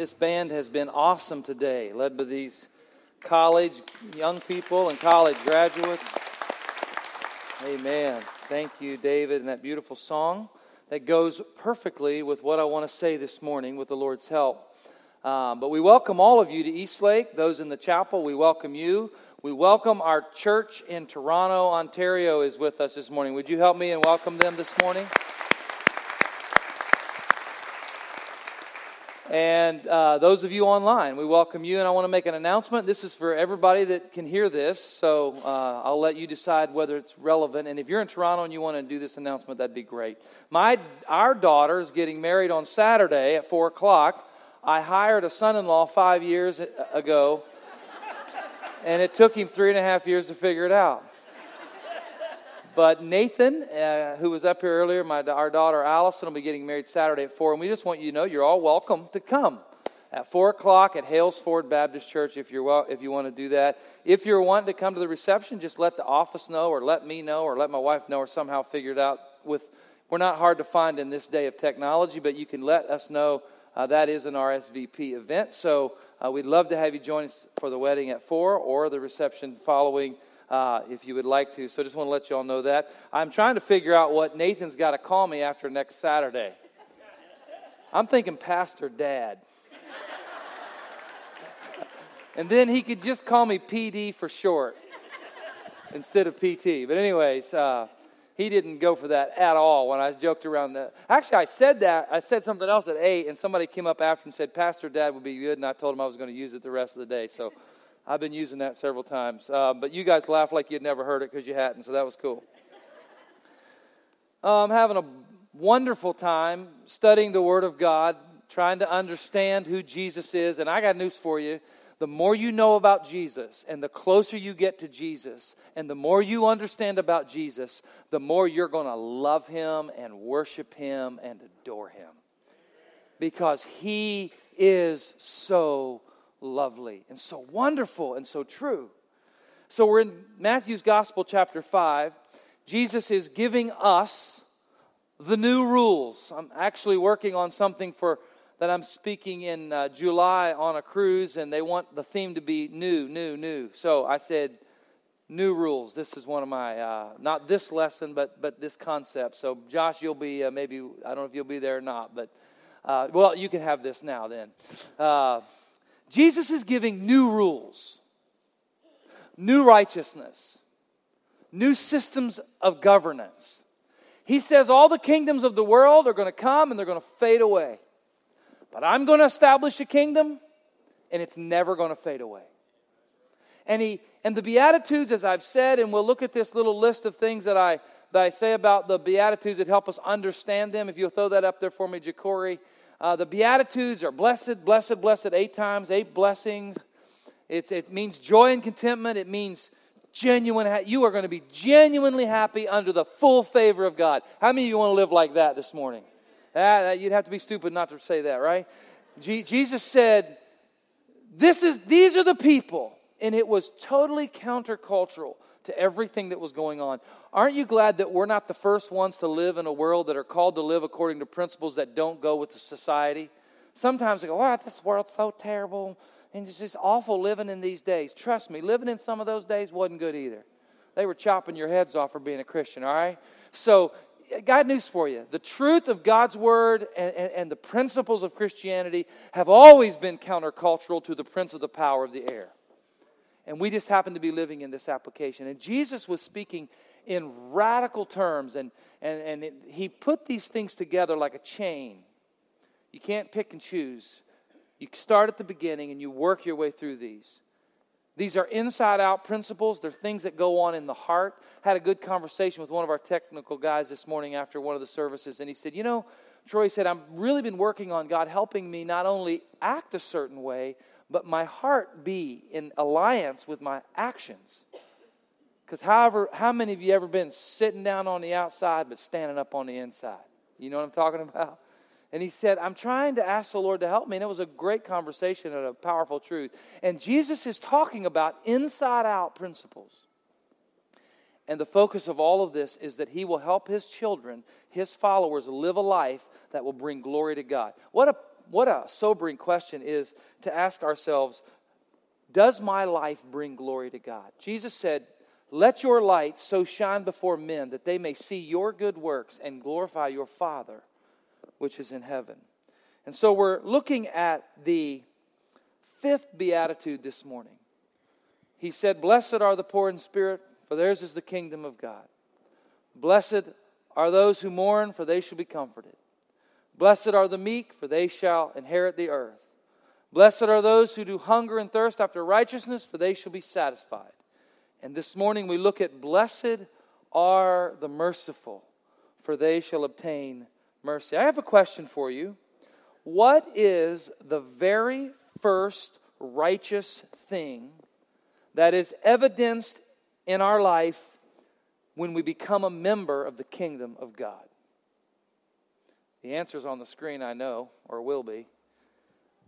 This band has been awesome today, led by these college young people and college graduates. Amen. Thank you, David, and that beautiful song that goes perfectly with what I want to say this morning with the Lord's help. Um, but we welcome all of you to Eastlake, those in the chapel, we welcome you. We welcome our church in Toronto, Ontario, is with us this morning. Would you help me and welcome them this morning? And uh, those of you online, we welcome you. And I want to make an announcement. This is for everybody that can hear this, so uh, I'll let you decide whether it's relevant. And if you're in Toronto and you want to do this announcement, that'd be great. My, our daughter is getting married on Saturday at 4 o'clock. I hired a son in law five years ago, and it took him three and a half years to figure it out. But Nathan, uh, who was up here earlier, my, our daughter Allison will be getting married Saturday at 4. And we just want you to know you're all welcome to come at 4 o'clock at Hales Ford Baptist Church if, you're well, if you want to do that. If you're wanting to come to the reception, just let the office know or let me know or let my wife know or somehow figure it out. With, we're not hard to find in this day of technology, but you can let us know uh, that is an RSVP event. So uh, we'd love to have you join us for the wedding at 4 or the reception following uh, if you would like to. So I just want to let you all know that. I'm trying to figure out what Nathan's got to call me after next Saturday. I'm thinking Pastor Dad. and then he could just call me PD for short instead of PT. But, anyways, uh, he didn't go for that at all when I joked around that. Actually, I said that. I said something else at 8, and somebody came up after and said, Pastor Dad would be good, and I told him I was going to use it the rest of the day. So I've been using that several times. Uh, but you guys laughed like you'd never heard it because you hadn't, so that was cool. Uh, I'm having a wonderful time studying the Word of God, trying to understand who Jesus is. And I got news for you. The more you know about Jesus and the closer you get to Jesus and the more you understand about Jesus, the more you're going to love him and worship him and adore him. Because he is so lovely and so wonderful and so true. So we're in Matthew's Gospel, chapter 5. Jesus is giving us the new rules. I'm actually working on something for that I'm speaking in uh, July on a cruise, and they want the theme to be new, new, new. So I said, new rules. This is one of my uh, not this lesson, but but this concept. So Josh, you'll be uh, maybe I don't know if you'll be there or not, but uh, well, you can have this now then. Jesus is giving new rules, new righteousness, new systems of governance. He says all the kingdoms of the world are going to come and they're going to fade away. But I'm going to establish a kingdom and it's never going to fade away. And he and the beatitudes as I've said and we'll look at this little list of things that I that I say about the beatitudes that help us understand them. If you'll throw that up there for me, Jacory. Uh, the Beatitudes are blessed, blessed, blessed eight times, eight blessings. It's, it means joy and contentment. It means genuine. You are going to be genuinely happy under the full favor of God. How many of you want to live like that this morning? Ah, you'd have to be stupid not to say that, right? G- Jesus said, "This is these are the people," and it was totally countercultural to everything that was going on. Aren't you glad that we're not the first ones to live in a world that are called to live according to principles that don't go with the society? Sometimes we go, "Wow, this world's so terrible." And it's just awful living in these days. Trust me, living in some of those days wasn't good either. They were chopping your heads off for being a Christian, all right? So God news for you. The truth of God's word and, and, and, the principles of Christianity have always been countercultural to the prince of the power of the air. And we just happen to be living in this application. And Jesus was speaking in radical terms, and, and, and it, he put these things together like a chain. You can't pick and choose. You start at the beginning and you work your way through these. These are inside out principles. They're things that go on in the heart. Had a good conversation with one of our technical guys this morning after one of the services, and he said, You know, Troy said, I've really been working on God helping me not only act a certain way, but my heart be in alliance with my actions. Because however, how many of you ever been sitting down on the outside but standing up on the inside? You know what I'm talking about? And he said, I'm trying to ask the Lord to help me. And it was a great conversation and a powerful truth. And Jesus is talking about inside out principles. And the focus of all of this is that he will help his children, his followers, live a life that will bring glory to God. What a what a sobering question is to ask ourselves Does my life bring glory to God? Jesus said, Let your light so shine before men that they may see your good works and glorify your Father which is in heaven. And so we're looking at the fifth beatitude this morning. He said, Blessed are the poor in spirit, for theirs is the kingdom of God. Blessed are those who mourn, for they shall be comforted. Blessed are the meek, for they shall inherit the earth. Blessed are those who do hunger and thirst after righteousness, for they shall be satisfied. And this morning we look at blessed are the merciful, for they shall obtain mercy. I have a question for you. What is the very first righteous thing that is evidenced in our life when we become a member of the kingdom of God? The answer is on the screen, I know, or will be.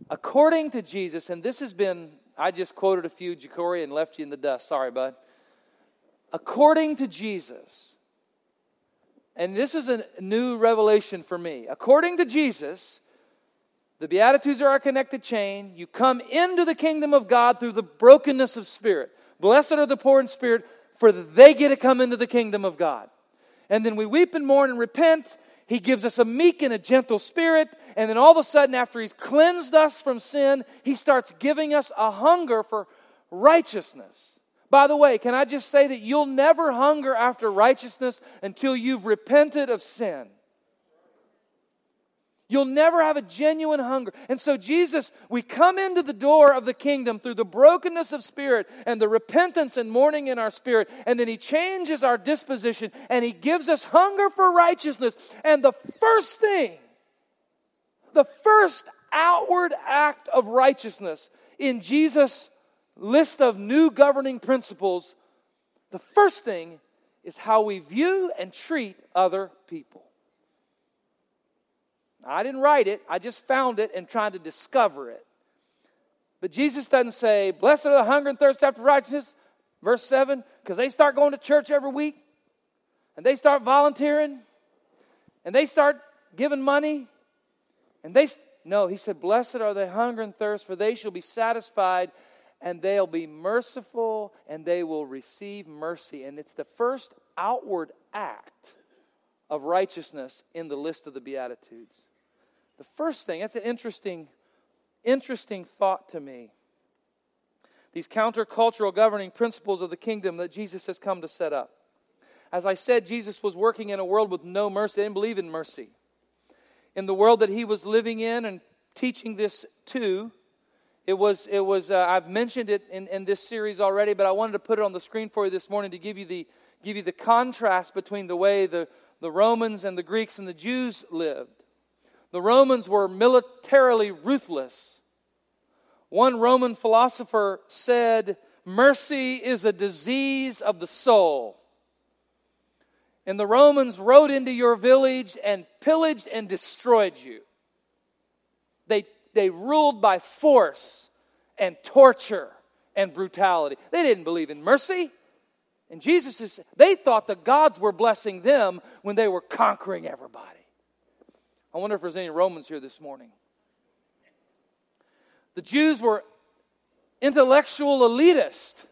According to Jesus, and this has been, I just quoted a few, Jacori, and left you in the dust. Sorry, bud. According to Jesus, and this is a new revelation for me. According to Jesus, the Beatitudes are a connected chain. You come into the kingdom of God through the brokenness of spirit. Blessed are the poor in spirit, for they get to come into the kingdom of God. And then we weep and mourn and repent. He gives us a meek and a gentle spirit. And then all of a sudden, after He's cleansed us from sin, He starts giving us a hunger for righteousness. By the way, can I just say that you'll never hunger after righteousness until you've repented of sin? You'll never have a genuine hunger. And so, Jesus, we come into the door of the kingdom through the brokenness of spirit and the repentance and mourning in our spirit. And then He changes our disposition and He gives us hunger for righteousness. And the first thing, the first outward act of righteousness in Jesus' list of new governing principles, the first thing is how we view and treat other people. I didn't write it, I just found it and tried to discover it. But Jesus doesn't say, Blessed are the hunger and thirst after righteousness, verse 7, because they start going to church every week and they start volunteering and they start giving money and they. No, he said, Blessed are the hunger and thirst, for they shall be satisfied and they'll be merciful and they will receive mercy. And it's the first outward act of righteousness in the list of the Beatitudes. The first thing, that's an interesting, interesting thought to me. These countercultural governing principles of the kingdom that Jesus has come to set up. As I said, Jesus was working in a world with no mercy. They didn't believe in mercy. In the world that he was living in and teaching this to, it was, it was uh, I've mentioned it in, in this series already, but I wanted to put it on the screen for you this morning to give you the, give you the contrast between the way the, the Romans and the Greeks and the Jews lived. The Romans were militarily ruthless. One Roman philosopher said, Mercy is a disease of the soul. And the Romans rode into your village and pillaged and destroyed you. They they ruled by force and torture and brutality. They didn't believe in mercy. And Jesus is, they thought the gods were blessing them when they were conquering everybody. I wonder if there's any Romans here this morning. The Jews were intellectual elitists,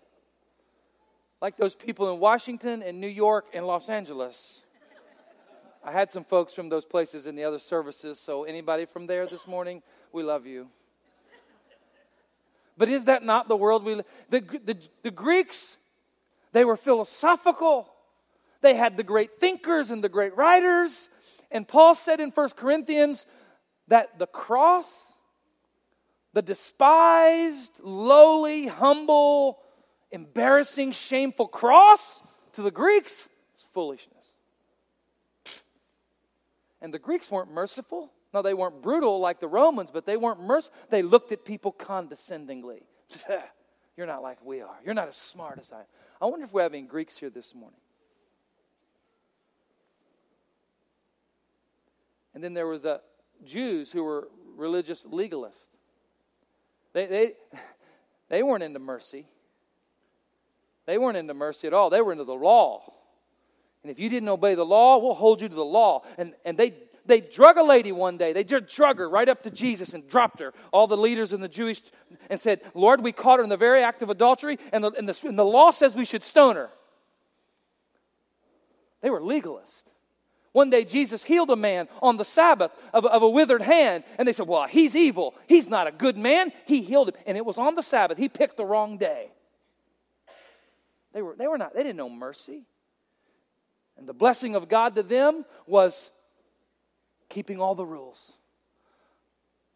like those people in Washington and New York and Los Angeles. I had some folks from those places in the other services, so anybody from there this morning, we love you. But is that not the world we live? The, the, the Greeks, they were philosophical. They had the great thinkers and the great writers. And Paul said in 1 Corinthians that the cross, the despised, lowly, humble, embarrassing, shameful cross to the Greeks is foolishness. And the Greeks weren't merciful. No, they weren't brutal like the Romans, but they weren't merciful. They looked at people condescendingly. You're not like we are. You're not as smart as I am. I wonder if we have any Greeks here this morning. And then there were the Jews who were religious legalists. They, they, they weren't into mercy. They weren't into mercy at all. They were into the law. And if you didn't obey the law, we'll hold you to the law. And, and they they drug a lady one day. They just drug her right up to Jesus and dropped her. All the leaders in the Jewish and said, Lord, we caught her in the very act of adultery, and the, and the, and the law says we should stone her. They were legalists. One day, Jesus healed a man on the Sabbath of, of, a withered hand, and they said, Well, he's evil. He's not a good man. He healed him. And it was on the Sabbath. He picked the wrong day. They, were, they, were not, they didn't know mercy. And the blessing of God to them was keeping all the rules.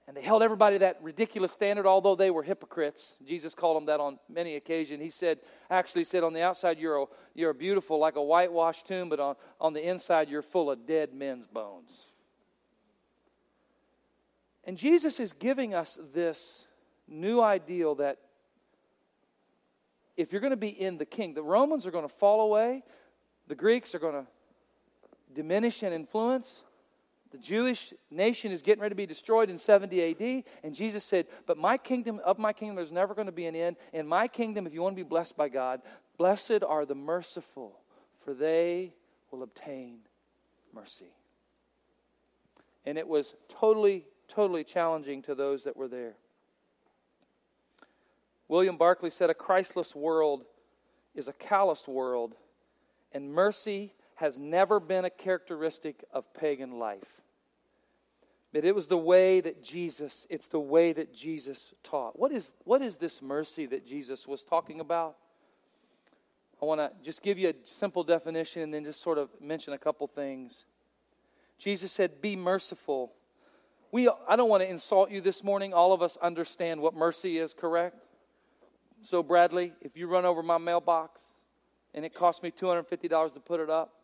And they held everybody that ridiculous standard, although they were hypocrites. Jesus called them that on many occasions. He said, actually said, on the outside you're, a, you're beautiful like a whitewashed tomb, but on, on the inside you're full of dead men's bones. And Jesus is giving us this new ideal that if you're going to be in the king, the Romans are going to fall away, the Greeks are going to diminish in influence, the Jewish nation is getting ready to be destroyed in 70 AD, and Jesus said, But my kingdom, of my kingdom, there's never going to be an end. In my kingdom, if you want to be blessed by God, blessed are the merciful, for they will obtain mercy. And it was totally, totally challenging to those that were there. William Barclay said, A Christless world is a calloused world, and mercy has never been a characteristic of pagan life. But it was the way that Jesus, it's the way that Jesus taught. What is, what is this mercy that Jesus was talking about? I want to just give you a simple definition and then just sort of mention a couple things. Jesus said, Be merciful. We, I don't want to insult you this morning. All of us understand what mercy is, correct? So, Bradley, if you run over my mailbox and it costs me $250 to put it up,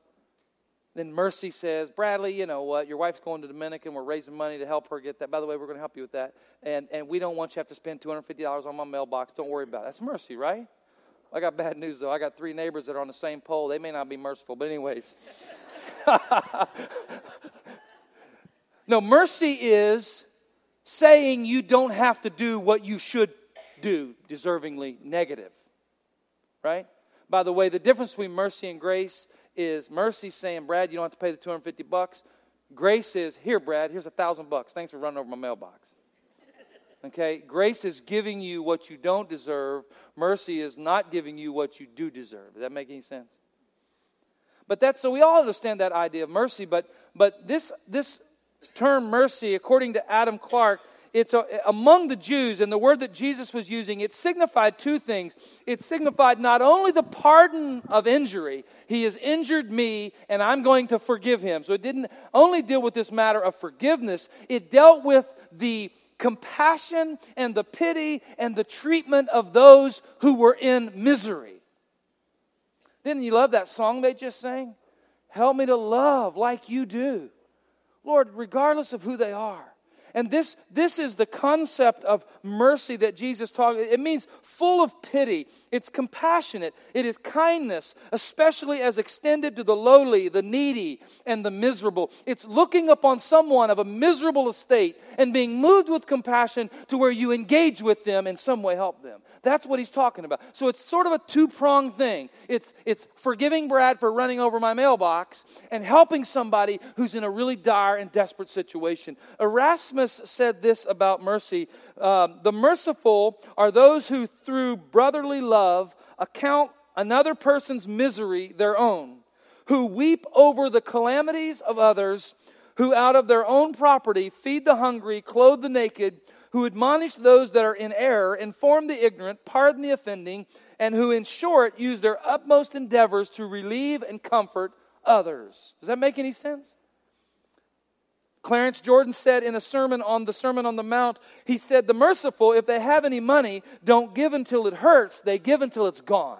then Mercy says, Bradley, you know what? Your wife's going to Dominican. We're raising money to help her get that. By the way, we're going to help you with that. And, and we don't want you to have to spend $250 on my mailbox. Don't worry about it. That's Mercy, right? I got bad news, though. I got three neighbors that are on the same pole. They may not be merciful, but, anyways. no, mercy is saying you don't have to do what you should do, deservingly negative. Right? By the way, the difference between mercy and grace is mercy saying, Brad, you don't have to pay the 250 bucks. Grace is, here, Brad, here's a thousand bucks. Thanks for running over my mailbox. Okay? Grace is giving you what you don't deserve. Mercy is not giving you what you do deserve. Does that make any sense? But that's so we all understand that idea of mercy, but but this this term mercy, according to Adam Clarke, it's a, among the Jews, and the word that Jesus was using, it signified two things. It signified not only the pardon of injury, he has injured me, and I'm going to forgive him. So it didn't only deal with this matter of forgiveness, it dealt with the compassion and the pity and the treatment of those who were in misery. Didn't you love that song they just sang? Help me to love like you do. Lord, regardless of who they are. And this, this is the concept of mercy that Jesus talked. It means full of pity. It's compassionate. It is kindness, especially as extended to the lowly, the needy, and the miserable. It's looking upon someone of a miserable estate and being moved with compassion to where you engage with them and some way help them. That's what he's talking about. So it's sort of a two pronged thing. It's, it's forgiving Brad for running over my mailbox and helping somebody who's in a really dire and desperate situation. Erasmus said this about mercy um, The merciful are those who, through brotherly love, account another person's misery their own, who weep over the calamities of others, who out of their own property feed the hungry, clothe the naked, who admonish those that are in error, inform the ignorant, pardon the offending, and who, in short, use their utmost endeavors to relieve and comfort others. Does that make any sense? Clarence Jordan said in a sermon on the Sermon on the Mount, he said, The merciful, if they have any money, don't give until it hurts, they give until it's gone.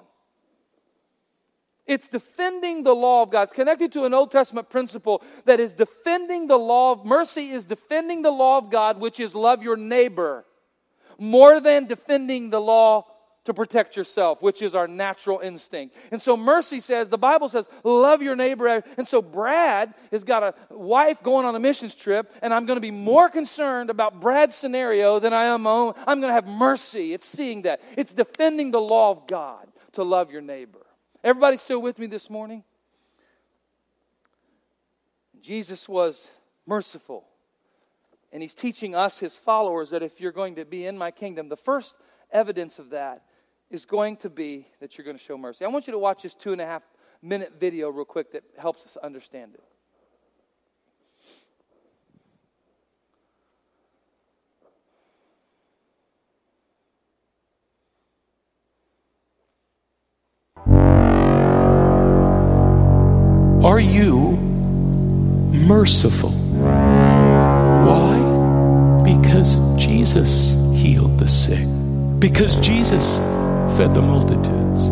It's defending the law of God. It's connected to an Old Testament principle that is defending the law of mercy, is defending the law of God, which is love your neighbor, more than defending the law to protect yourself, which is our natural instinct. And so mercy says, the Bible says, love your neighbor. And so Brad has got a wife going on a missions trip, and I'm going to be more concerned about Brad's scenario than I am own. I'm going to have mercy. It's seeing that. It's defending the law of God to love your neighbor. Everybody still with me this morning? Jesus was merciful. And he's teaching us, his followers, that if you're going to be in my kingdom, the first evidence of that is going to be that you're going to show mercy. I want you to watch this two and a half minute video real quick that helps us understand it. Are you merciful? Why? Because Jesus healed the sick. Because Jesus fed the multitudes.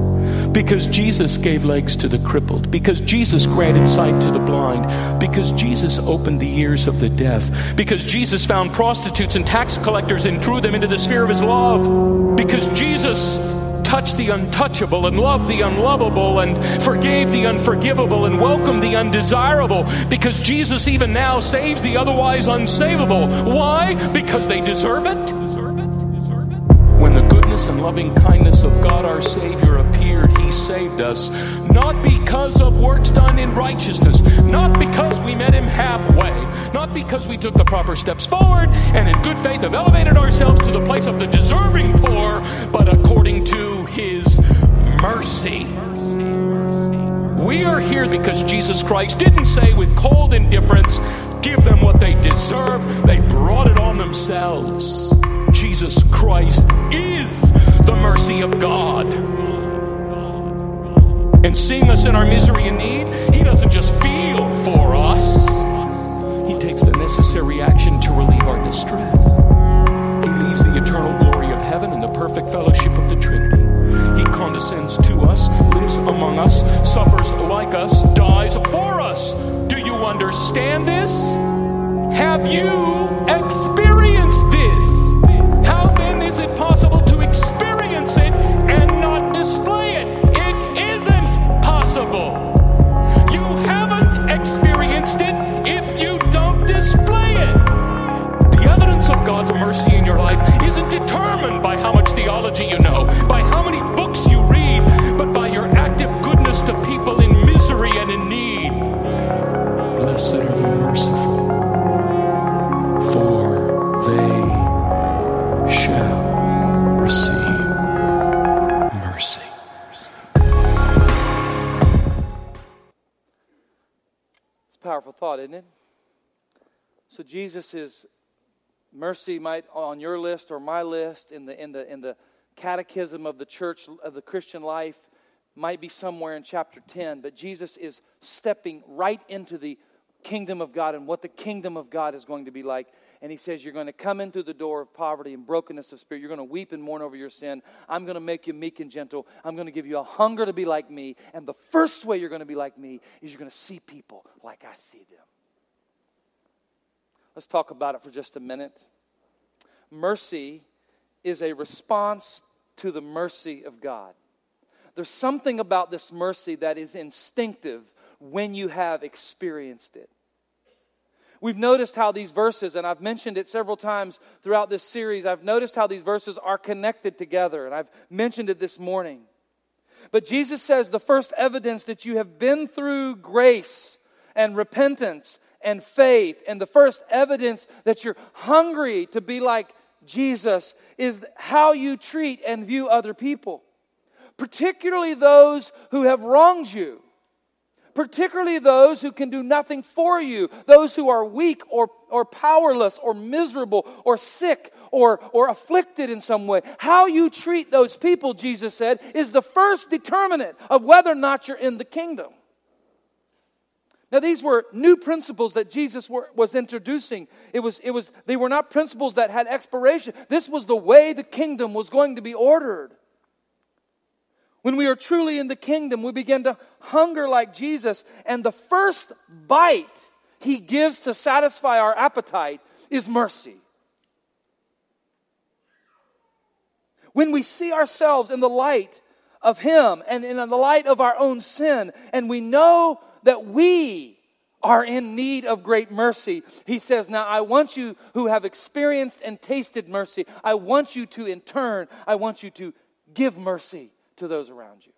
Because Jesus gave legs to the crippled. Because Jesus granted sight to the blind. Because Jesus opened the ears of the deaf. Because Jesus found prostitutes and tax collectors and drew them into the sphere of his love. Because Jesus touched the untouchable and loved the unlovable and forgave the unforgivable and welcomed the undesirable because Jesus even now saves the otherwise unsavable. Why? Because they deserve it? And loving kindness of God our Savior appeared, He saved us, not because of works done in righteousness, not because we met Him halfway, not because we took the proper steps forward and in good faith have elevated ourselves to the place of the deserving poor, but according to His mercy. We are here because Jesus Christ didn't say with cold indifference, give them what they deserve. They brought it on themselves. Jesus Christ is the mercy of God. And seeing us in our misery and need, He doesn't just feel for us, He takes the necessary action to relieve our distress. He leaves the eternal glory of heaven and the perfect fellowship of the Trinity. He condescends to us, lives among us, suffers like us, dies for us. Do you understand this? Have you experienced this? How then is it possible to experience it and not display it? It isn't possible. You haven't experienced it if you don't display it. The evidence of God's mercy in your life isn't determined by how much theology you know, by how many books you read, but by your active goodness to people in thought, isn't it? So Jesus mercy might on your list or my list in the in the in the catechism of the church of the Christian life might be somewhere in chapter 10, but Jesus is stepping right into the kingdom of God and what the kingdom of God is going to be like. And he says, You're going to come in through the door of poverty and brokenness of spirit. You're going to weep and mourn over your sin. I'm going to make you meek and gentle. I'm going to give you a hunger to be like me. And the first way you're going to be like me is you're going to see people like I see them. Let's talk about it for just a minute. Mercy is a response to the mercy of God. There's something about this mercy that is instinctive when you have experienced it. We've noticed how these verses, and I've mentioned it several times throughout this series, I've noticed how these verses are connected together, and I've mentioned it this morning. But Jesus says the first evidence that you have been through grace and repentance and faith, and the first evidence that you're hungry to be like Jesus is how you treat and view other people, particularly those who have wronged you particularly those who can do nothing for you, those who are weak or, or powerless or miserable or sick or, or afflicted in some way. How you treat those people, Jesus said, is the first determinant of whether or not you're in the kingdom. Now, these were new principles that Jesus were, was introducing. It was, it was, they were not principles that had expiration. This was the way the kingdom was going to be ordered. When we are truly in the kingdom, we begin to hunger like Jesus, and the first bite he gives to satisfy our appetite is mercy. When we see ourselves in the light of him and in the light of our own sin, and we know that we are in need of great mercy. He says, Now I want you who have experienced and tasted mercy, I want you to, in turn, I want you to give mercy to those around you.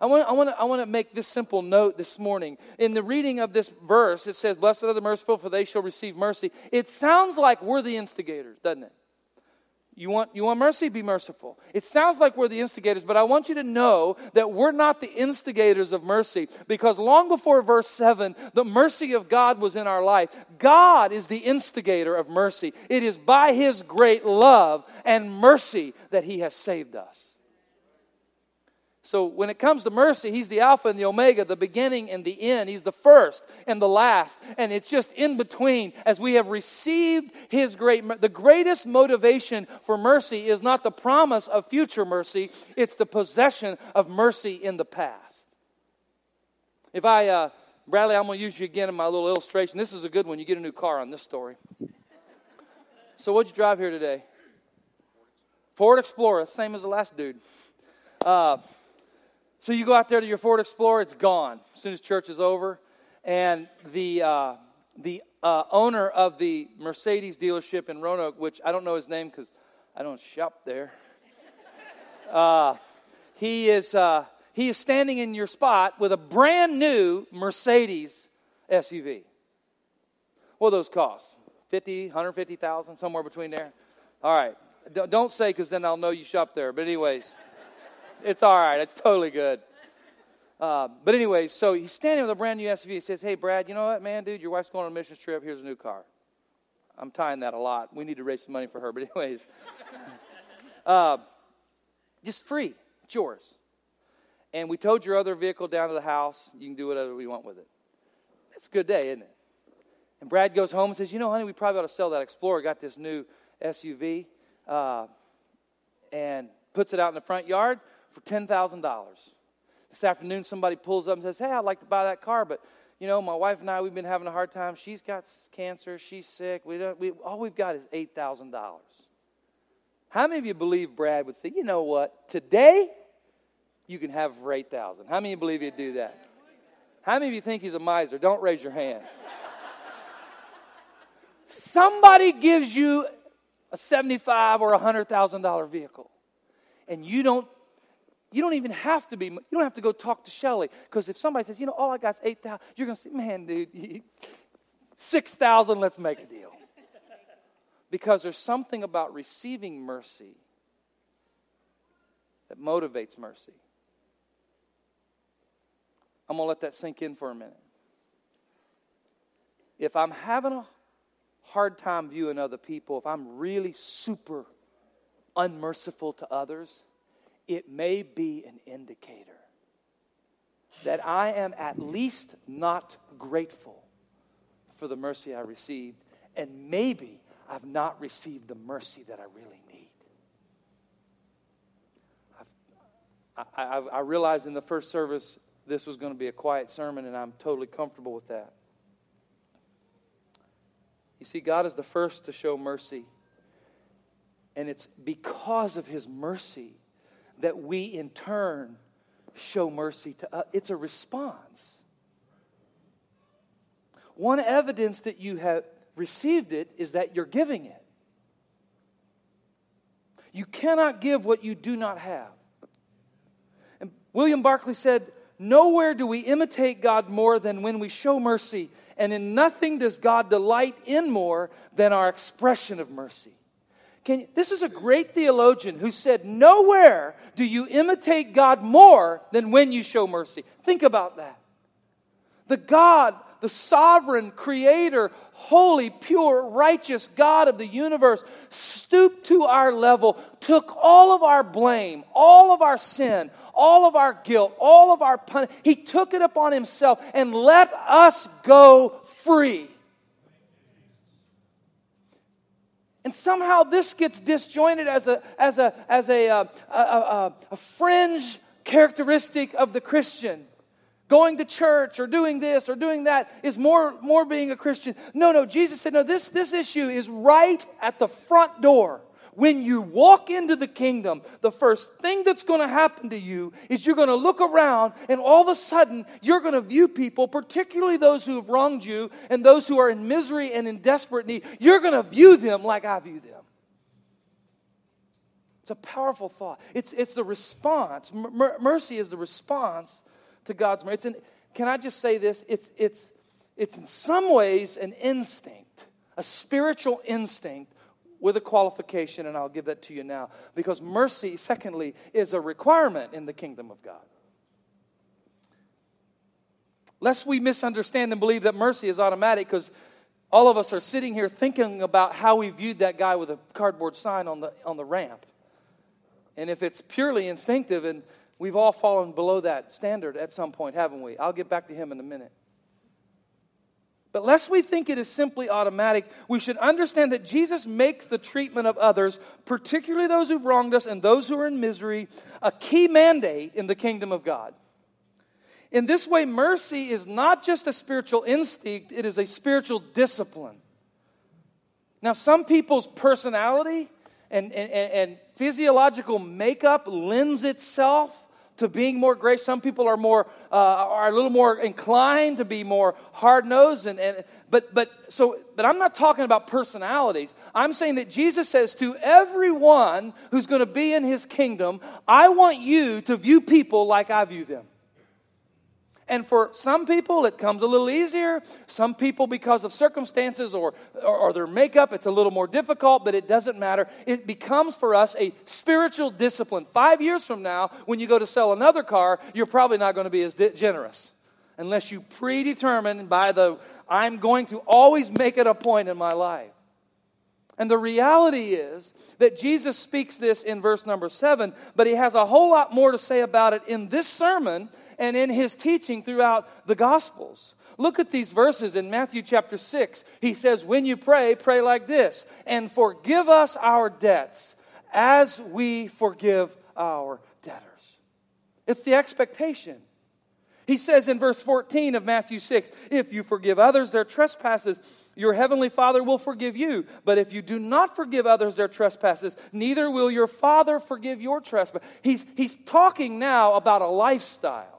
I want, I, want to, I want to make this simple note this morning. In the reading of this verse, it says, Blessed are the merciful, for they shall receive mercy. It sounds like we're the instigators, doesn't it? You want, you want mercy? Be merciful. It sounds like we're the instigators, but I want you to know that we're not the instigators of mercy because long before verse 7, the mercy of God was in our life. God is the instigator of mercy. It is by His great love and mercy that He has saved us. So when it comes to mercy, he's the Alpha and the Omega, the beginning and the end. He's the first and the last. And it's just in between as we have received his great the greatest motivation for mercy is not the promise of future mercy, it's the possession of mercy in the past. If I uh, Bradley, I'm going to use you again in my little illustration. This is a good one. You get a new car on this story. So what'd you drive here today? Ford Explorer, same as the last dude. Uh, so you go out there to your Ford Explorer, it's gone as soon as church is over. And the, uh, the uh, owner of the Mercedes dealership in Roanoke, which I don't know his name because I don't shop there, uh, he, is, uh, he is standing in your spot with a brand new Mercedes SUV. What those cost? 50, 150,000, somewhere between there? All right. Don't say because then I'll know you shop there. But, anyways it's all right. It's totally good. Uh, but anyway, so he's standing with a brand new SUV. He says, "Hey, Brad, you know what, man, dude? Your wife's going on a mission trip. Here's a new car." I'm tying that a lot. We need to raise some money for her. But anyways, uh, just free. It's yours. And we towed your other vehicle down to the house. You can do whatever we want with it. It's a good day, isn't it? And Brad goes home and says, "You know, honey, we probably ought to sell that Explorer. Got this new SUV." Uh, and puts it out in the front yard for $10,000. This afternoon, somebody pulls up and says, Hey, I'd like to buy that car, but you know, my wife and I, we've been having a hard time. She's got cancer. She's sick. We don't, we, all we've got is $8,000. How many of you believe Brad would say, you know what, today you can have for 8000 How many of you believe he'd do that? How many of you think he's a miser? Don't raise your hand. Somebody gives you a 75 or a $100,000 vehicle, and you don't you don't even have to be, you don't have to go talk to Shelly. Because if somebody says, you know, all I got is 8,000, you're going to say, man, dude, 6,000, let's make a deal. Because there's something about receiving mercy that motivates mercy. I'm going to let that sink in for a minute. If I'm having a hard time viewing other people, if I'm really super unmerciful to others, it may be an indicator that I am at least not grateful for the mercy I received, and maybe I've not received the mercy that I really need. I, I, I realized in the first service this was going to be a quiet sermon, and I'm totally comfortable with that. You see, God is the first to show mercy, and it's because of His mercy that we in turn show mercy to us. It's a response. One evidence that you have received it is that you're giving it. You cannot give what you do not have. And William Barclay said, Nowhere do we imitate God more than when we show mercy, and in nothing does God delight in more than our expression of mercy. Can, this is a great theologian who said, Nowhere do you imitate God more than when you show mercy. Think about that. The God, the sovereign, creator, holy, pure, righteous God of the universe stooped to our level, took all of our blame, all of our sin, all of our guilt, all of our punishment. He took it upon himself and let us go free. And somehow this gets disjointed as a, as a, as a, uh, a, a, a fringe characteristic of the Christian. Going to church or doing this or doing that is more, more being a Christian. No, no, Jesus said, no, this, this issue is right at the front door. When you walk into the kingdom, the first thing that's going to happen to you is you're going to look around and all of a sudden you're going to view people, particularly those who have wronged you and those who are in misery and in desperate need, you're going to view them like I view them. It's a powerful thought. It's, it's the response. mercy is the response to God's mercy. An, can I just say this? It's, it's, it's in some ways an instinct, a spiritual instinct with a qualification, and I'll give that to you now. Because mercy, secondly, is a requirement in the kingdom of God. Lest we misunderstand and believe that mercy is automatic, because all of us are sitting here thinking about how we viewed that guy with a cardboard sign on the, on the ramp. And if it's purely instinctive, and we've all fallen below that standard at some point, haven't we? I'll get back to him in a minute. But lest we think it is simply automatic, we should understand that Jesus makes the treatment of others, particularly those who've wronged us and those who are in misery, a key mandate in the kingdom of God. In this way, mercy is not just a spiritual instinct, it is a spiritual discipline. Now, some people's personality and, and, and physiological makeup lends itself to being more gracious. Some people are more uh, are a little more inclined to be more hard nosed, and, and but but so but I'm not talking about personalities. I'm saying that Jesus says to everyone who's going to be in His kingdom, I want you to view people like I view them. And for some people, it comes a little easier. Some people, because of circumstances or, or, or, their makeup, it's a little more difficult, but it doesn't matter. It becomes for us a spiritual discipline. Five years from now, when you go to sell another car, you're probably not going to be as di- generous unless you predetermine by the, I'm going to always make it a point in my life. And the reality is that Jesus speaks this in verse number seven, but he has a whole lot more to say about it in this sermon and in his teaching throughout the Gospels. Look at these verses in Matthew chapter 6. He says, When you pray, pray like this, and forgive us our debts as we forgive our debtors. It's the expectation. He says in verse 14 of Matthew 6 If you forgive others their trespasses, your heavenly Father will forgive you. But if you do not forgive others their trespasses, neither will your Father forgive your trespass. He's, he's talking now about a lifestyle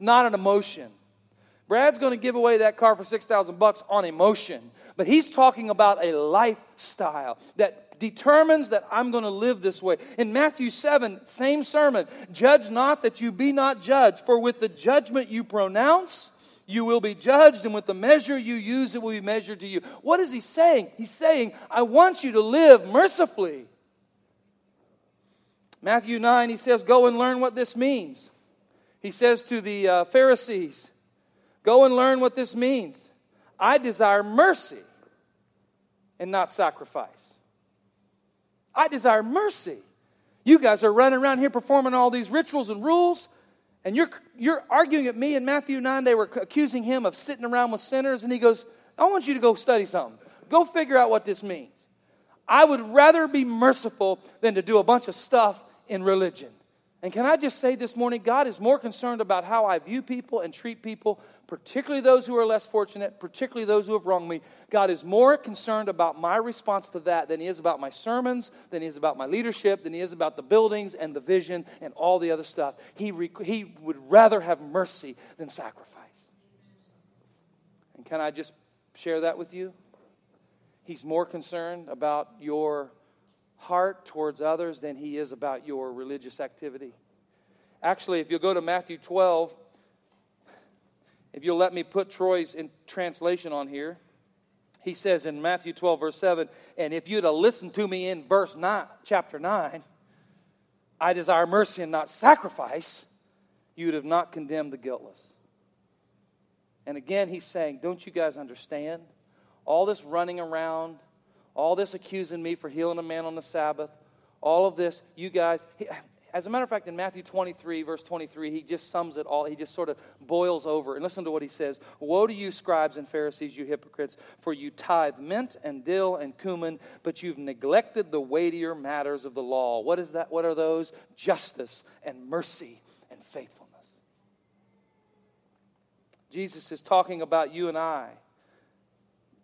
not an emotion. Brad's going to give away that car for 6000 bucks on emotion, but he's talking about a lifestyle that determines that I'm going to live this way. In Matthew 7, same sermon, judge not that you be not judged, for with the judgment you pronounce, you will be judged, and with the measure you use, it will be measured to you. What is he saying? He's saying, I want you to live mercifully. Matthew 9, he says, Go and learn what this means he says to the uh, Pharisees, Go and learn what this means. I desire mercy and not sacrifice. I desire mercy. You guys are running around here performing all these rituals and rules, and you're, you're arguing at me in Matthew 9. They were accusing him of sitting around with sinners, and he goes, I want you to go study something. Go figure out what this means. I would rather be merciful than to do a bunch of stuff in religion. And can I just say this morning, God is more concerned about how I view people and treat people, particularly those who are less fortunate, particularly those who have wronged me. God is more concerned about my response to that than He is about my sermons, than He is about my leadership, than He is about the buildings and the vision and all the other stuff. He, re- he would rather have mercy than sacrifice. And can I just share that with you? He's more concerned about your heart towards others than he is about your religious activity. Actually, if you'll go to Matthew 12, if you'll let me put Troy's in translation on here, he says in Matthew 12, verse 7, and if you'd have listened to me in verse 9, chapter 9, I desire mercy and not sacrifice, you'd have not condemned the guiltless. And again, he's saying, Don't you guys understand? All this running around, all this accusing me for healing a man on the Sabbath, all of this, you guys. He, as a matter of fact, in Matthew 23, verse 23, he just sums it all. He just sort of boils over. And listen to what he says Woe to you, scribes and Pharisees, you hypocrites, for you tithe mint and dill and cumin, but you've neglected the weightier matters of the law. What is that? What are those? Justice and mercy and faithfulness. Jesus is talking about you and I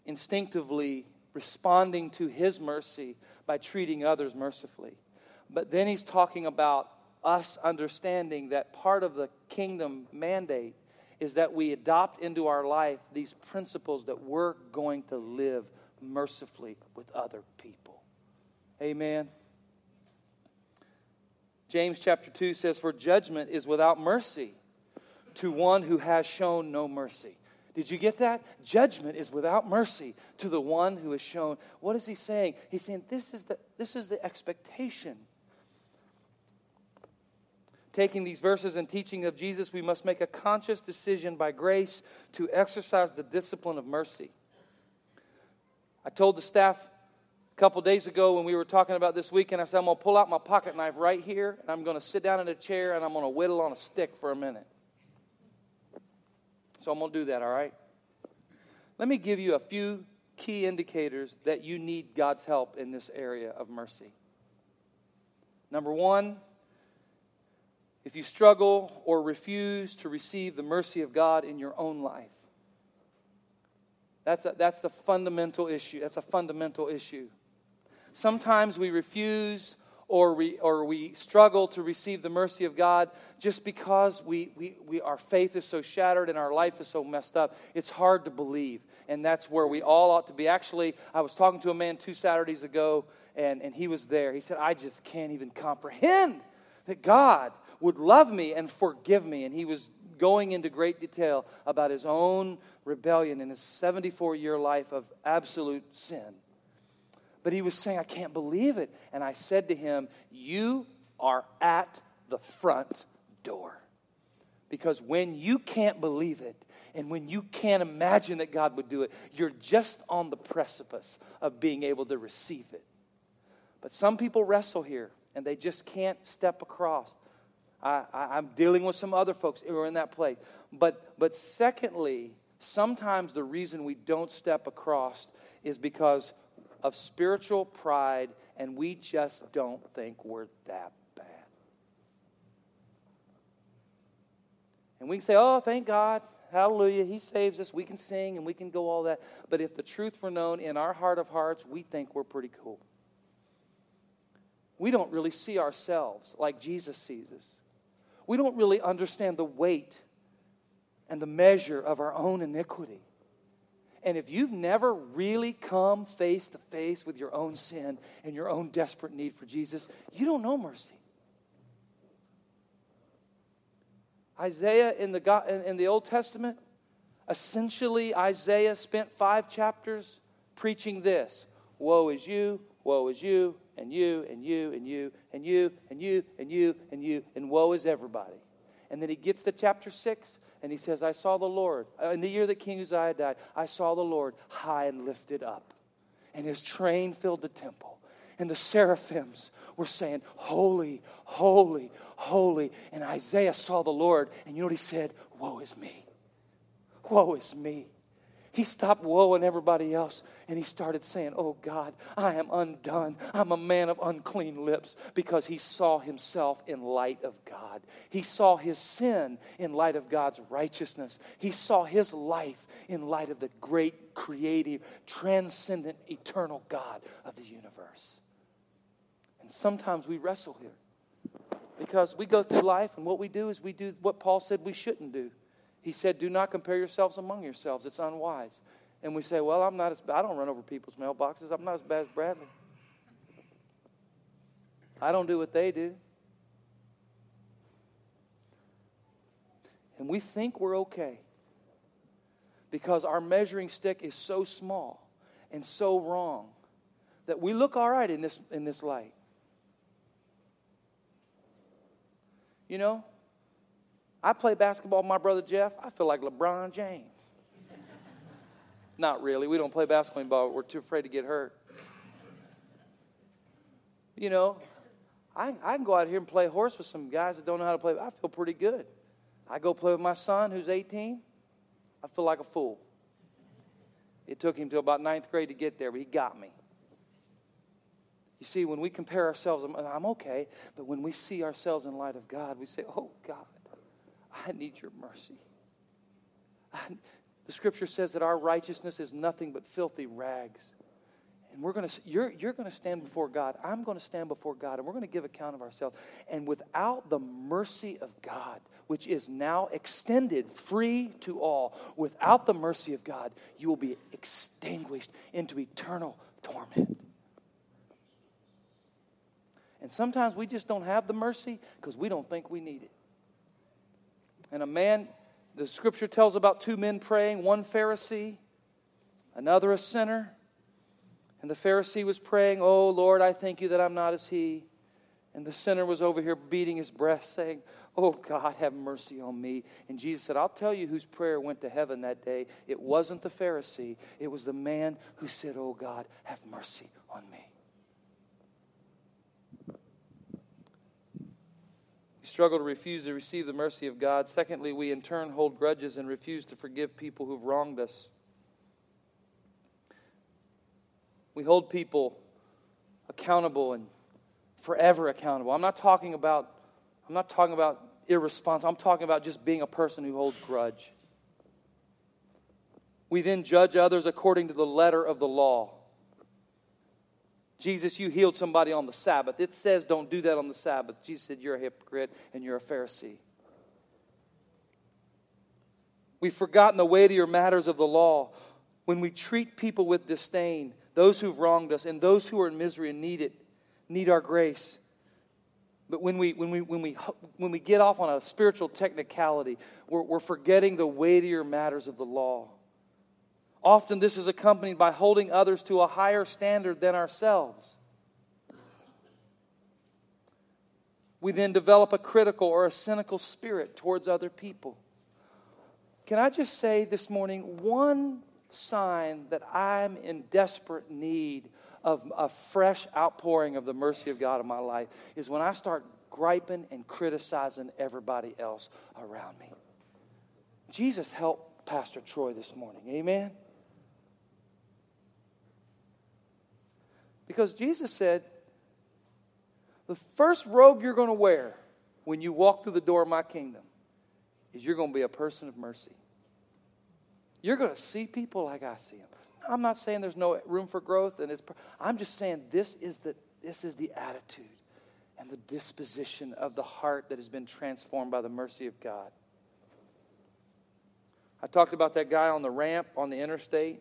instinctively responding to his mercy by treating others mercifully. But then he's talking about us understanding that part of the kingdom mandate is that we adopt into our life these principles that we're going to live mercifully with other people. Amen. James chapter 2 says, For judgment is without mercy to one who has shown no mercy. Did you get that? Judgment is without mercy to the one who has shown. What is he saying? He's saying this is the, this is the expectation. Taking these verses and teaching of Jesus, we must make a conscious decision by grace to exercise the discipline of mercy. I told the staff a couple days ago when we were talking about this weekend, I said, I'm going to pull out my pocket knife right here, and I'm going to sit down in a chair, and I'm going to whittle on a stick for a minute. So I'm going to do that, all right? Let me give you a few key indicators that you need God's help in this area of mercy. Number one, if you struggle or refuse to receive the mercy of God in your own life, that's, a, that's the fundamental issue. That's a fundamental issue. Sometimes we refuse or we, or we struggle to receive the mercy of God just because we, we, we, our faith is so shattered and our life is so messed up. It's hard to believe. And that's where we all ought to be. Actually, I was talking to a man two Saturdays ago, and, and he was there. He said, I just can't even comprehend that God would love me and forgive me. And he was going into great detail about his own rebellion in his 74 year life of absolute sin. But he was saying, I can't believe it. And I said to him, You are at the front door. Because when you can't believe it, and when you can't imagine that God would do it, you're just on the precipice of being able to receive it. But some people wrestle here and they just can't step across. I, am dealing with some other folks who are in that place. But, but secondly, sometimes the reason we don't step across is because of spiritual pride, and we just don't think we're that bad. And we can say, oh, thank God. Hallelujah. He saves us. We can sing and we can go all that. But if the truth were known in our heart of hearts, we think we're pretty cool. We don't really see ourselves like Jesus sees us. We don't really understand the weight and the measure of our own iniquity. And if you've never really come face to face with your own sin and your own desperate need for Jesus, you don't know mercy. Isaiah in the, in the Old Testament, essentially, Isaiah spent five chapters preaching this Woe is you, woe is you, and you, and you, and you, and you, and you, and you, and you, and woe is everybody. And then he gets to chapter six, and he says, I saw the Lord. Uh, in the year that King Uzziah died, I saw the Lord high and lifted up, and his train filled the temple. And the seraphims were saying, Holy, holy, holy. And Isaiah saw the Lord, and you know what he said? Woe is me. Woe is me. He stopped woeing everybody else and he started saying, Oh God, I am undone. I'm a man of unclean lips because he saw himself in light of God. He saw his sin in light of God's righteousness. He saw his life in light of the great, creative, transcendent, eternal God of the universe. And sometimes we wrestle here because we go through life and what we do is we do what Paul said we shouldn't do. He said, Do not compare yourselves among yourselves. It's unwise. And we say, Well, I'm not as bad. I don't run over people's mailboxes. I'm not as bad as Bradley. I don't do what they do. And we think we're okay because our measuring stick is so small and so wrong that we look all right in this, in this light. You know, I play basketball with my brother Jeff. I feel like LeBron James. Not really. We don't play basketball. We're too afraid to get hurt. You know, I, I can go out here and play horse with some guys that don't know how to play. I feel pretty good. I go play with my son who's 18. I feel like a fool. It took him to about ninth grade to get there, but he got me. You see, when we compare ourselves, I'm okay, but when we see ourselves in light of God, we say, Oh, God, I need your mercy. I, the scripture says that our righteousness is nothing but filthy rags. And we're going to, you're, you're going to stand before God. I'm going to stand before God, and we're going to give account of ourselves. And without the mercy of God, which is now extended free to all, without the mercy of God, you will be extinguished into eternal torment. And sometimes we just don't have the mercy because we don't think we need it. And a man, the scripture tells about two men praying, one Pharisee, another a sinner. And the Pharisee was praying, Oh Lord, I thank you that I'm not as he. And the sinner was over here beating his breast, saying, Oh God, have mercy on me. And Jesus said, I'll tell you whose prayer went to heaven that day. It wasn't the Pharisee, it was the man who said, Oh God, have mercy on me. We struggle to refuse to receive the mercy of God. Secondly, we in turn hold grudges and refuse to forgive people who've wronged us. We hold people accountable and forever accountable. I'm not talking about I'm not talking about irresponsible. I'm talking about just being a person who holds grudge. We then judge others according to the letter of the law. Jesus, you healed somebody on the Sabbath. It says don't do that on the Sabbath. Jesus said, You're a hypocrite and you're a Pharisee. We've forgotten the weightier matters of the law. When we treat people with disdain, those who've wronged us and those who are in misery and need it, need our grace. But when we, when we, when we, when we get off on a spiritual technicality, we're, we're forgetting the weightier matters of the law. Often this is accompanied by holding others to a higher standard than ourselves. We then develop a critical or a cynical spirit towards other people. Can I just say this morning one sign that I'm in desperate need of a fresh outpouring of the mercy of God in my life is when I start griping and criticizing everybody else around me. Jesus helped Pastor Troy this morning. Amen. Because Jesus said, the first robe you're going to wear when you walk through the door of my kingdom is you're going to be a person of mercy. You're going to see people like I see them. I'm not saying there's no room for growth, and it's. I'm just saying this is the this is the attitude and the disposition of the heart that has been transformed by the mercy of God. I talked about that guy on the ramp on the interstate.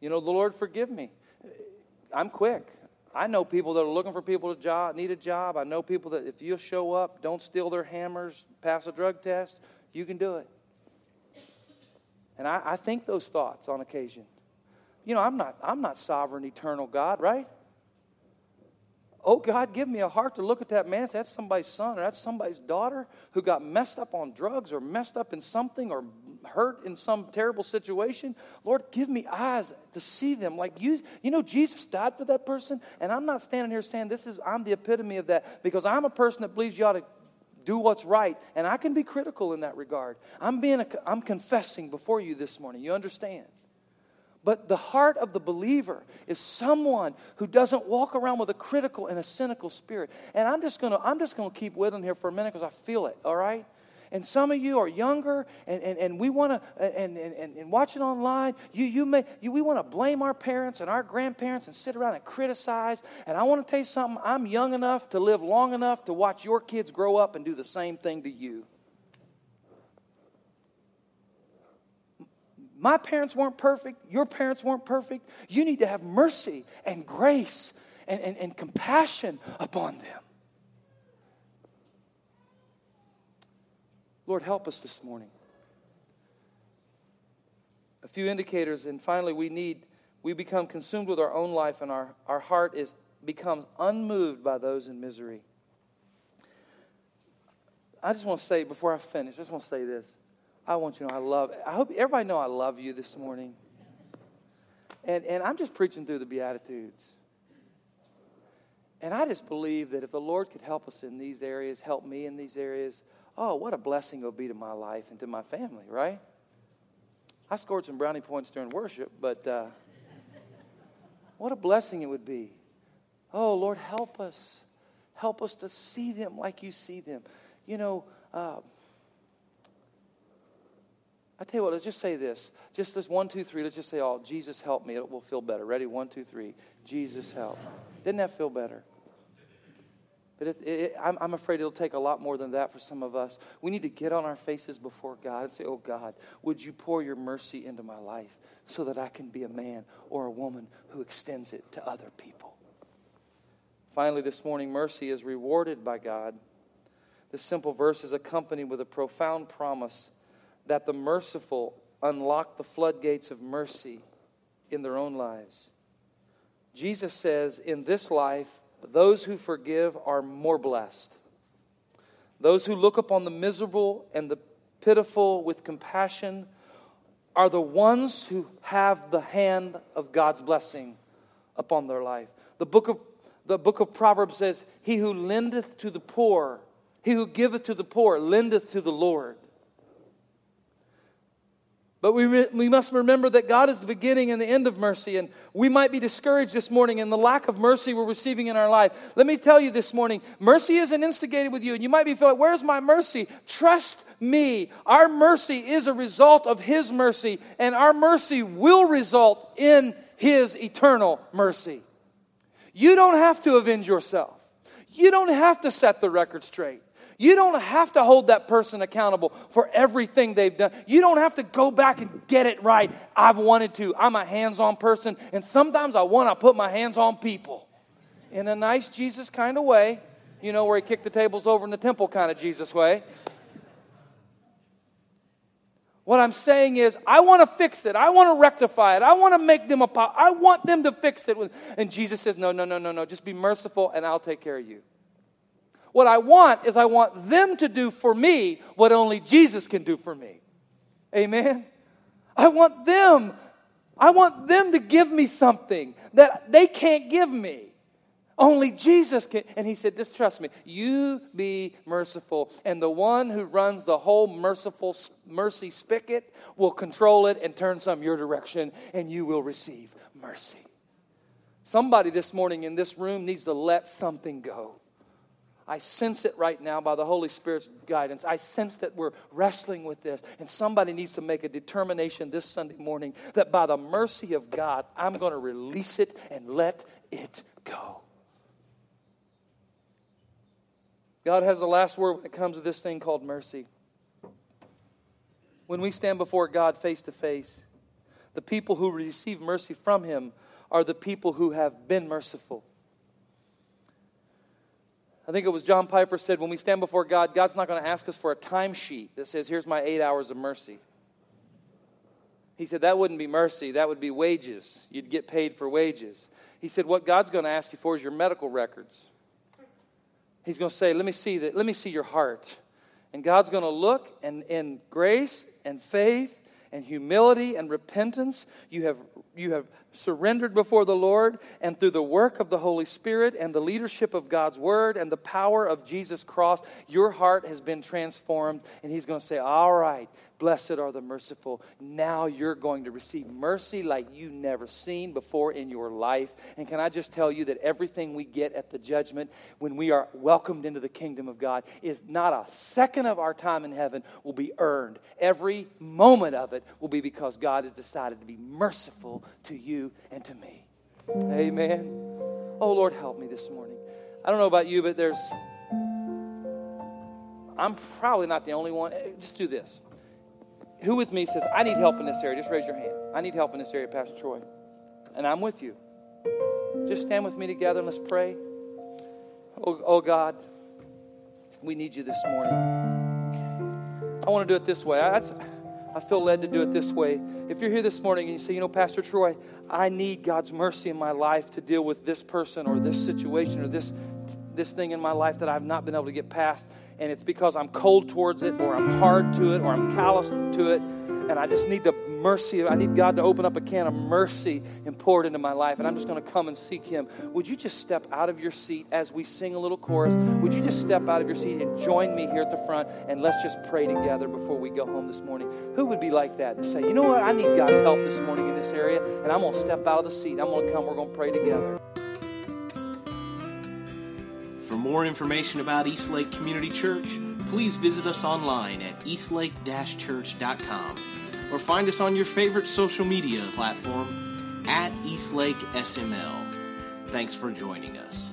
You know, the Lord forgive me. I'm quick. I know people that are looking for people to job, need a job. I know people that if you show up, don't steal their hammers, pass a drug test, you can do it. And I, I think those thoughts on occasion. You know, I'm not, I'm not sovereign, eternal God, right? Oh, God, give me a heart to look at that man. That's somebody's son or that's somebody's daughter who got messed up on drugs or messed up in something or hurt in some terrible situation. Lord, give me eyes to see them. Like you, you know, Jesus died for that person. And I'm not standing here saying this is, I'm the epitome of that because I'm a person that believes you ought to do what's right. And I can be critical in that regard. I'm, being a, I'm confessing before you this morning. You understand? But the heart of the believer is someone who doesn't walk around with a critical and a cynical spirit. And I'm just gonna I'm just gonna keep whittling here for a minute because I feel it, all right? And some of you are younger and, and, and we want to, and, and, and watching online, you, you may, you, we want to blame our parents and our grandparents and sit around and criticize. And I want to tell you something, I'm young enough to live long enough to watch your kids grow up and do the same thing to you. My parents weren't perfect. Your parents weren't perfect. You need to have mercy and grace and, and, and compassion upon them. Lord, help us this morning. A few indicators, and finally, we need, we become consumed with our own life, and our, our heart is, becomes unmoved by those in misery. I just want to say, before I finish, I just want to say this. I want you to know I love, I hope everybody know I love you this morning. And, and I'm just preaching through the Beatitudes. And I just believe that if the Lord could help us in these areas, help me in these areas, oh, what a blessing it'll be to my life and to my family, right? I scored some brownie points during worship, but uh, what a blessing it would be. Oh, Lord, help us. Help us to see them like you see them. You know, uh, I tell you what, let's just say this. Just this one, two, three. Let's just say, oh, Jesus help me. It will feel better. Ready? One, two, three. Jesus help. Didn't that feel better? But it, it, I'm, I'm afraid it'll take a lot more than that for some of us. We need to get on our faces before God and say, Oh God, would you pour your mercy into my life so that I can be a man or a woman who extends it to other people? Finally, this morning, mercy is rewarded by God. This simple verse is accompanied with a profound promise that the merciful unlock the floodgates of mercy in their own lives. Jesus says, In this life, those who forgive are more blessed. Those who look upon the miserable and the pitiful with compassion are the ones who have the hand of God's blessing upon their life. The book of, the book of Proverbs says, He who lendeth to the poor, he who giveth to the poor, lendeth to the Lord. But we, we must remember that God is the beginning and the end of mercy, and we might be discouraged this morning in the lack of mercy we're receiving in our life. Let me tell you this morning mercy isn't instigated with you, and you might be feeling, Where's my mercy? Trust me. Our mercy is a result of His mercy, and our mercy will result in His eternal mercy. You don't have to avenge yourself, you don't have to set the record straight. You don't have to hold that person accountable for everything they've done. You don't have to go back and get it right. I've wanted to. I'm a hands on person, and sometimes I want to put my hands on people in a nice Jesus kind of way. You know, where he kicked the tables over in the temple kind of Jesus way. What I'm saying is, I want to fix it. I want to rectify it. I want to make them a. I want them to fix it. And Jesus says, No, no, no, no, no. Just be merciful, and I'll take care of you. What I want is I want them to do for me what only Jesus can do for me. Amen. I want them I want them to give me something that they can't give me. Only Jesus can. And he said, Just trust me. You be merciful. And the one who runs the whole merciful mercy spigot will control it and turn some your direction, and you will receive mercy. Somebody this morning in this room needs to let something go. I sense it right now by the Holy Spirit's guidance. I sense that we're wrestling with this. And somebody needs to make a determination this Sunday morning that by the mercy of God, I'm going to release it and let it go. God has the last word when it comes to this thing called mercy. When we stand before God face to face, the people who receive mercy from Him are the people who have been merciful. I think it was John Piper said, when we stand before God, God's not going to ask us for a timesheet that says, here's my eight hours of mercy. He said, that wouldn't be mercy, that would be wages. You'd get paid for wages. He said, what God's going to ask you for is your medical records. He's going to say, let me see that, let me see your heart. And God's going to look and in grace and faith and humility and repentance, you have, you have surrendered before the Lord, and through the work of the Holy Spirit and the leadership of God's Word and the power of Jesus' cross, your heart has been transformed. And He's going to say, All right, blessed are the merciful. Now you're going to receive mercy like you never seen before in your life. And can I just tell you that everything we get at the judgment when we are welcomed into the kingdom of God is not a second of our time in heaven will be earned. Every moment of it will be because God has decided to be merciful to you and to me. Amen. Oh, Lord, help me this morning. I don't know about you, but there's, I'm probably not the only one. Eh, just do this. Who with me says, I need help in this area? Just raise your hand. I need help in this area, Pastor Troy. And I'm with you. Just stand with me together and let's pray. Oh, oh God, we need you this morning. I want to do it this way. I, I feel led to do it this way. If you're here this morning and you say, you know, Pastor Troy, I need God's mercy in my life to deal with this person or this situation or this this thing in my life that I've not been able to get past, and it's because I'm cold towards it, or I'm hard to it, or I'm callous to it, and I just need the mercy. I need God to open up a can of mercy and pour it into my life. And I'm just going to come and seek Him. Would you just step out of your seat as we sing a little chorus? Would you just step out of your seat and join me here at the front and let's just pray together before we go home this morning? Who would be like that to say, you know what? I need God's help this morning in this area, and I'm going to step out of the seat. I'm going to come. We're going to pray together. For more information about Eastlake Community Church, please visit us online at eastlake-church.com or find us on your favorite social media platform at Eastlake SML. Thanks for joining us.